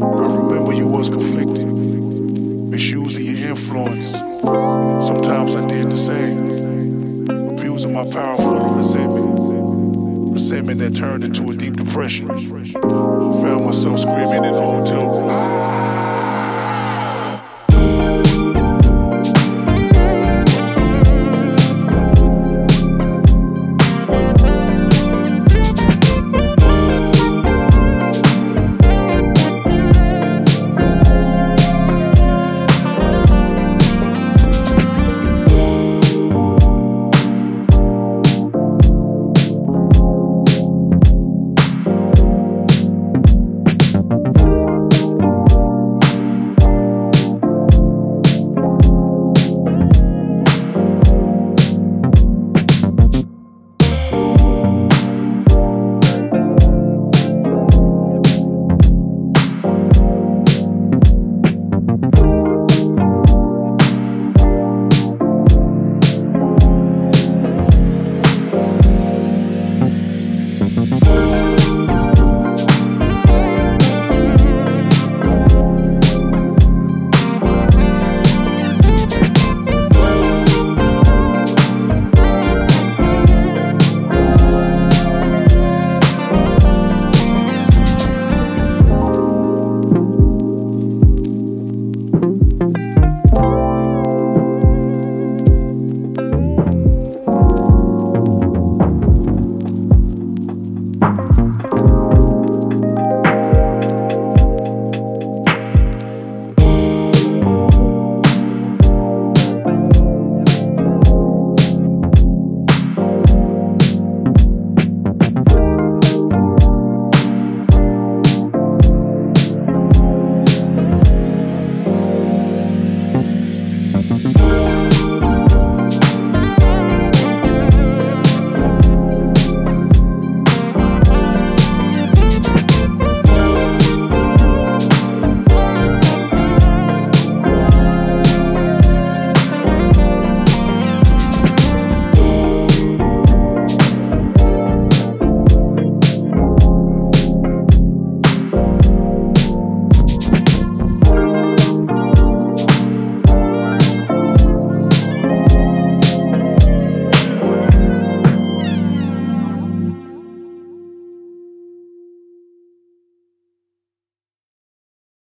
I remember you was conflicted, misusing your influence. Sometimes I did the same, abusing my power for the resentment. Resentment that turned into a deep depression. Found myself screaming in the hotel